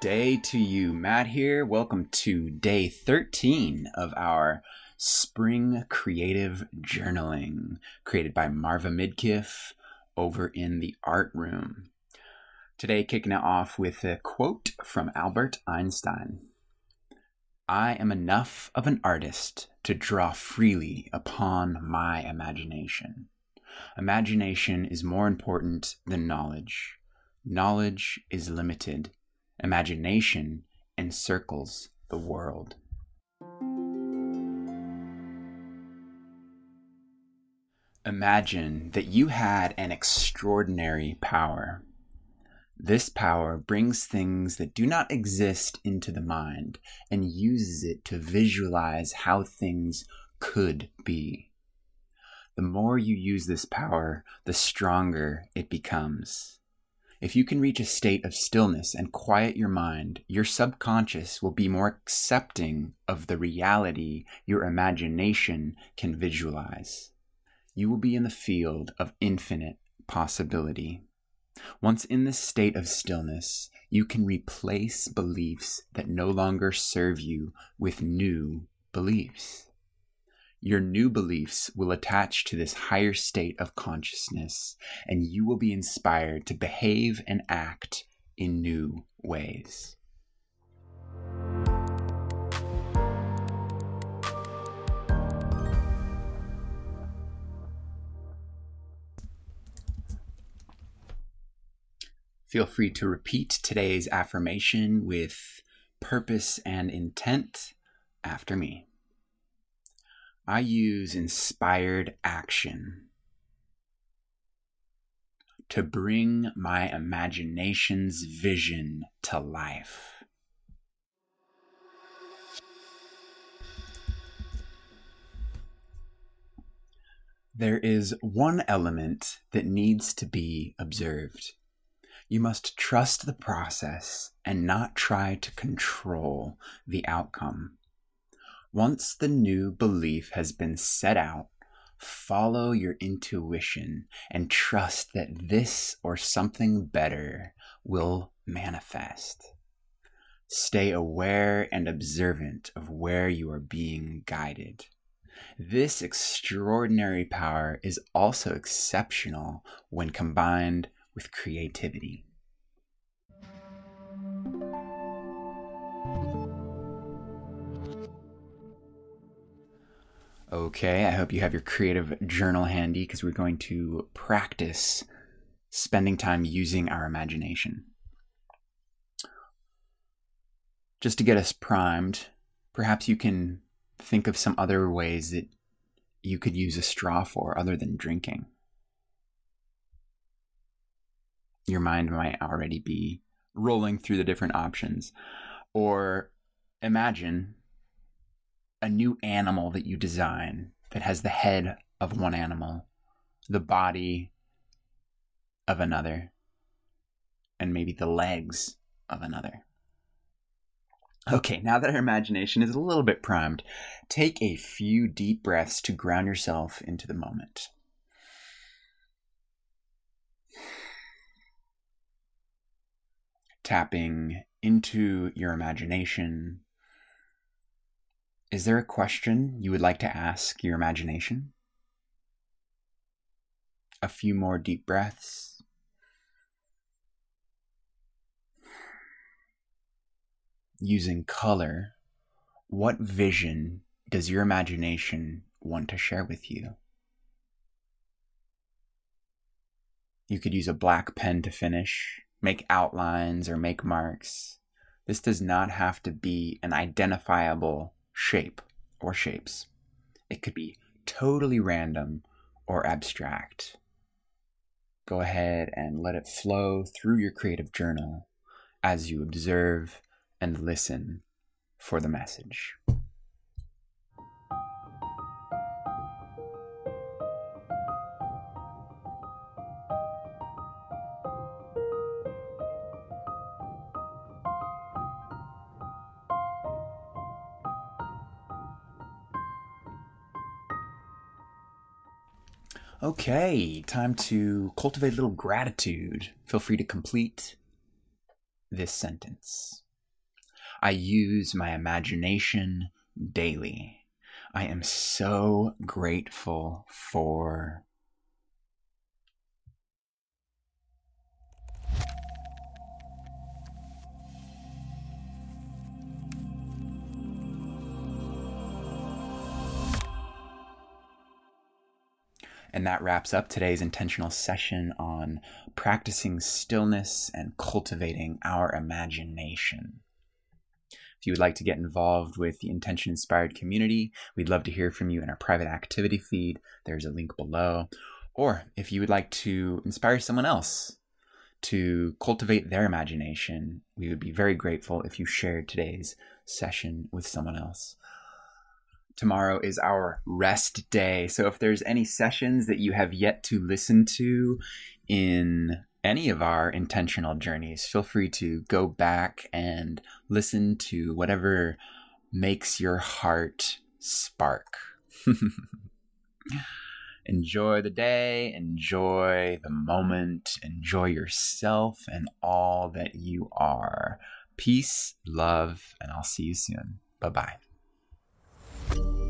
day to you. Matt here. Welcome to day 13 of our Spring Creative Journaling, created by Marva Midkiff over in the art room. Today, kicking it off with a quote from Albert Einstein I am enough of an artist to draw freely upon my imagination. Imagination is more important than knowledge. Knowledge is limited imagination encircles the world. Imagine that you had an extraordinary power. This power brings things that do not exist into the mind and uses it to visualize how things could be. The more you use this power, the stronger it becomes. If you can reach a state of stillness and quiet your mind, your subconscious will be more accepting of the reality your imagination can visualize. You will be in the field of infinite possibility. Once in this state of stillness, you can replace beliefs that no longer serve you with new beliefs. Your new beliefs will attach to this higher state of consciousness, and you will be inspired to behave and act in new ways. Feel free to repeat today's affirmation with purpose and intent after me. I use inspired action to bring my imagination's vision to life. There is one element that needs to be observed. You must trust the process and not try to control the outcome. Once the new belief has been set out, follow your intuition and trust that this or something better will manifest. Stay aware and observant of where you are being guided. This extraordinary power is also exceptional when combined with creativity. Okay, I hope you have your creative journal handy because we're going to practice spending time using our imagination. Just to get us primed, perhaps you can think of some other ways that you could use a straw for other than drinking. Your mind might already be rolling through the different options. Or imagine a new animal that you design that has the head of one animal, the body of another, and maybe the legs of another. Okay, now that our imagination is a little bit primed, take a few deep breaths to ground yourself into the moment. Tapping into your imagination, is there a question you would like to ask your imagination? A few more deep breaths. Using color, what vision does your imagination want to share with you? You could use a black pen to finish, make outlines, or make marks. This does not have to be an identifiable shape or shapes. It could be totally random or abstract. Go ahead and let it flow through your creative journal as you observe and listen for the message. Okay, time to cultivate a little gratitude. Feel free to complete this sentence. I use my imagination daily. I am so grateful for And that wraps up today's intentional session on practicing stillness and cultivating our imagination. If you would like to get involved with the Intention Inspired community, we'd love to hear from you in our private activity feed. There's a link below. Or if you would like to inspire someone else to cultivate their imagination, we would be very grateful if you shared today's session with someone else tomorrow is our rest day. So if there's any sessions that you have yet to listen to in any of our intentional journeys, feel free to go back and listen to whatever makes your heart spark. enjoy the day, enjoy the moment, enjoy yourself and all that you are. Peace, love, and I'll see you soon. Bye bye. Thank you.